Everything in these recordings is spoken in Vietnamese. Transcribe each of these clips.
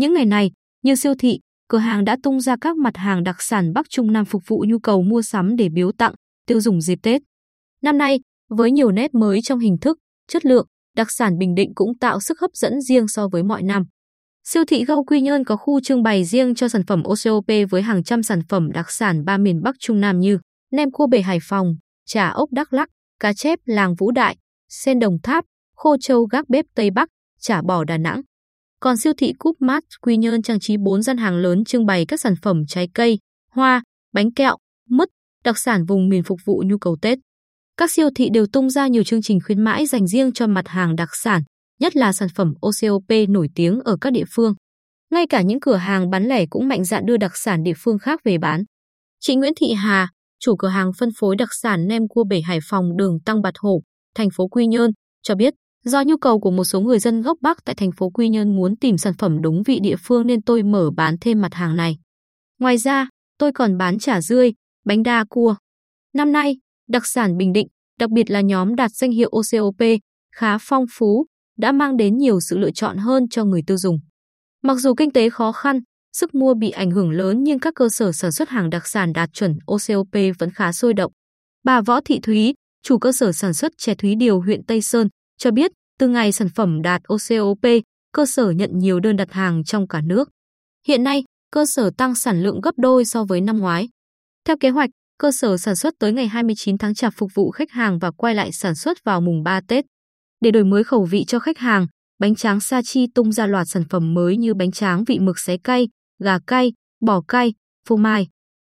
Những ngày này, nhiều siêu thị, cửa hàng đã tung ra các mặt hàng đặc sản Bắc Trung Nam phục vụ nhu cầu mua sắm để biếu tặng, tiêu dùng dịp Tết. Năm nay, với nhiều nét mới trong hình thức, chất lượng, đặc sản Bình Định cũng tạo sức hấp dẫn riêng so với mọi năm. Siêu thị Gâu Quy Nhơn có khu trưng bày riêng cho sản phẩm OCOP với hàng trăm sản phẩm đặc sản ba miền Bắc Trung Nam như nem cua bể Hải Phòng, chả ốc Đắk Lắc, cá chép làng Vũ Đại, sen Đồng Tháp, khô châu gác bếp Tây Bắc, chả bò Đà Nẵng. Còn siêu thị Cúp Mát Quy Nhơn trang trí 4 gian hàng lớn trưng bày các sản phẩm trái cây, hoa, bánh kẹo, mứt, đặc sản vùng miền phục vụ nhu cầu Tết. Các siêu thị đều tung ra nhiều chương trình khuyến mãi dành riêng cho mặt hàng đặc sản, nhất là sản phẩm OCOP nổi tiếng ở các địa phương. Ngay cả những cửa hàng bán lẻ cũng mạnh dạn đưa đặc sản địa phương khác về bán. Chị Nguyễn Thị Hà, chủ cửa hàng phân phối đặc sản nem cua bể Hải Phòng đường Tăng Bạt Hổ, thành phố Quy Nhơn, cho biết do nhu cầu của một số người dân gốc Bắc tại thành phố Quy Nhơn muốn tìm sản phẩm đúng vị địa phương nên tôi mở bán thêm mặt hàng này. Ngoài ra, tôi còn bán chả rươi, bánh đa cua. Năm nay, đặc sản Bình Định, đặc biệt là nhóm đạt danh hiệu OCOP, khá phong phú, đã mang đến nhiều sự lựa chọn hơn cho người tiêu dùng. Mặc dù kinh tế khó khăn, sức mua bị ảnh hưởng lớn nhưng các cơ sở sản xuất hàng đặc sản đạt chuẩn OCOP vẫn khá sôi động. Bà Võ Thị Thúy, chủ cơ sở sản xuất chè Thúy Điều huyện Tây Sơn, cho biết từ ngày sản phẩm đạt OCOP, cơ sở nhận nhiều đơn đặt hàng trong cả nước. Hiện nay, cơ sở tăng sản lượng gấp đôi so với năm ngoái. Theo kế hoạch, cơ sở sản xuất tới ngày 29 tháng Chạp phục vụ khách hàng và quay lại sản xuất vào mùng 3 Tết. Để đổi mới khẩu vị cho khách hàng, bánh tráng Sa Chi tung ra loạt sản phẩm mới như bánh tráng vị mực xé cay, gà cay, bò cay, phô mai.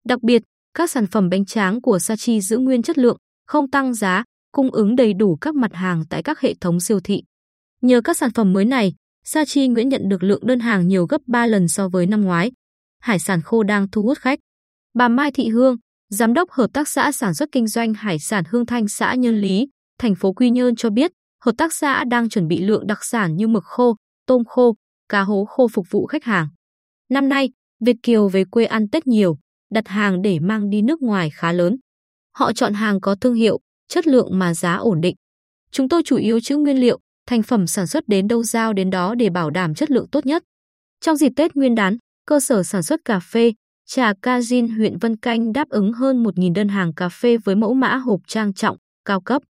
Đặc biệt, các sản phẩm bánh tráng của Sa Chi giữ nguyên chất lượng, không tăng giá, cung ứng đầy đủ các mặt hàng tại các hệ thống siêu thị. Nhờ các sản phẩm mới này, Sa Chi Nguyễn nhận được lượng đơn hàng nhiều gấp 3 lần so với năm ngoái. Hải sản khô đang thu hút khách. Bà Mai Thị Hương, Giám đốc Hợp tác xã Sản xuất Kinh doanh Hải sản Hương Thanh xã Nhân Lý, thành phố Quy Nhơn cho biết, hợp tác xã đang chuẩn bị lượng đặc sản như mực khô, tôm khô, cá hố khô phục vụ khách hàng. Năm nay, Việt Kiều về quê ăn Tết nhiều, đặt hàng để mang đi nước ngoài khá lớn. Họ chọn hàng có thương hiệu, chất lượng mà giá ổn định. Chúng tôi chủ yếu chữ nguyên liệu, thành phẩm sản xuất đến đâu giao đến đó để bảo đảm chất lượng tốt nhất. Trong dịp Tết Nguyên đán, cơ sở sản xuất cà phê, trà Cajin huyện Vân Canh đáp ứng hơn 1.000 đơn hàng cà phê với mẫu mã hộp trang trọng, cao cấp.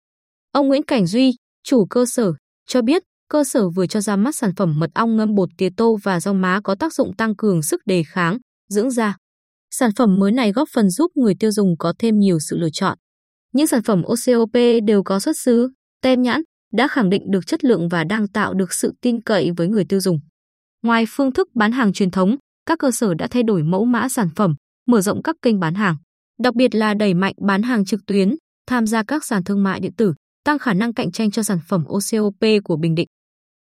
Ông Nguyễn Cảnh Duy, chủ cơ sở, cho biết cơ sở vừa cho ra mắt sản phẩm mật ong ngâm bột tía tô và rau má có tác dụng tăng cường sức đề kháng, dưỡng da. Sản phẩm mới này góp phần giúp người tiêu dùng có thêm nhiều sự lựa chọn. Những sản phẩm OCOP đều có xuất xứ, tem nhãn, đã khẳng định được chất lượng và đang tạo được sự tin cậy với người tiêu dùng. Ngoài phương thức bán hàng truyền thống, các cơ sở đã thay đổi mẫu mã sản phẩm, mở rộng các kênh bán hàng, đặc biệt là đẩy mạnh bán hàng trực tuyến, tham gia các sàn thương mại điện tử, tăng khả năng cạnh tranh cho sản phẩm OCOP của Bình Định.